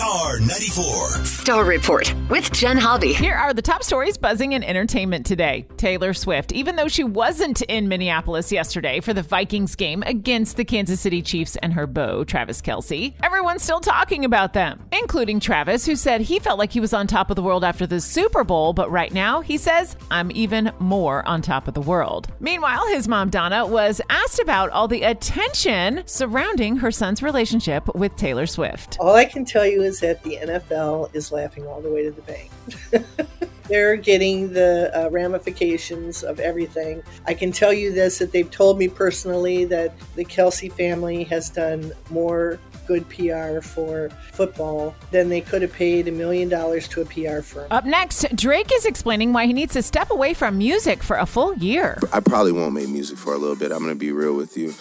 Star 94. Star Report with Jen Hobby. Here are the top stories buzzing in entertainment today. Taylor Swift, even though she wasn't in Minneapolis yesterday for the Vikings game against the Kansas City Chiefs and her beau, Travis Kelce, everyone's still talking about them, including Travis, who said he felt like he was on top of the world after the Super Bowl, but right now he says, I'm even more on top of the world. Meanwhile, his mom, Donna, was asked about all the attention surrounding her son's relationship with Taylor Swift. All I can tell you is that the NFL is laughing all the way to the bank. They're getting the uh, ramifications of everything. I can tell you this that they've told me personally that the Kelce family has done more good PR for football than they could have paid a million dollars to a PR firm. Up next, Drake is explaining why he needs to step away from music for a full year. I probably won't make music for a little bit. I'm going to be real with you.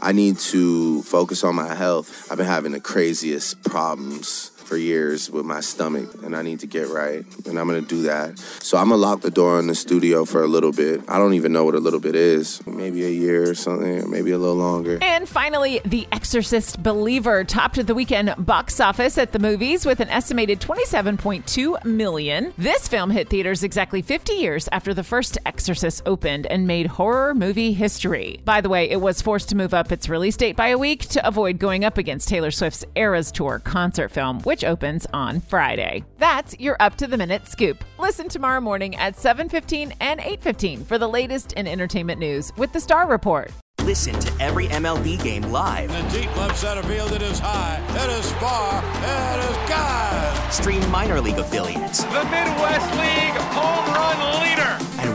I need to focus on my health. I've been having the craziest problems for years with my stomach, and I need to get right, and I'm gonna do that. So I'm gonna lock the door in the studio for a little bit. I don't even know what a little bit is. Maybe a year or something, maybe a little longer. And finally, The Exorcist Believer topped the weekend box office at the movies with an estimated 27.2 million. This film hit theaters exactly 50 years after the first Exorcist opened and made horror movie history. By the way, it was forced to move up its release date by a week to avoid going up against Taylor Swift's Eras Tour concert film, which opens on Friday. That's your up to the minute scoop. Listen tomorrow morning at 7:15 and 8:15 for the latest in entertainment news with the Star Report. Listen to every MLB game live. In the deep left center field, it is high, it is far, it is God. Stream minor league affiliates. The Midwest League home run leader.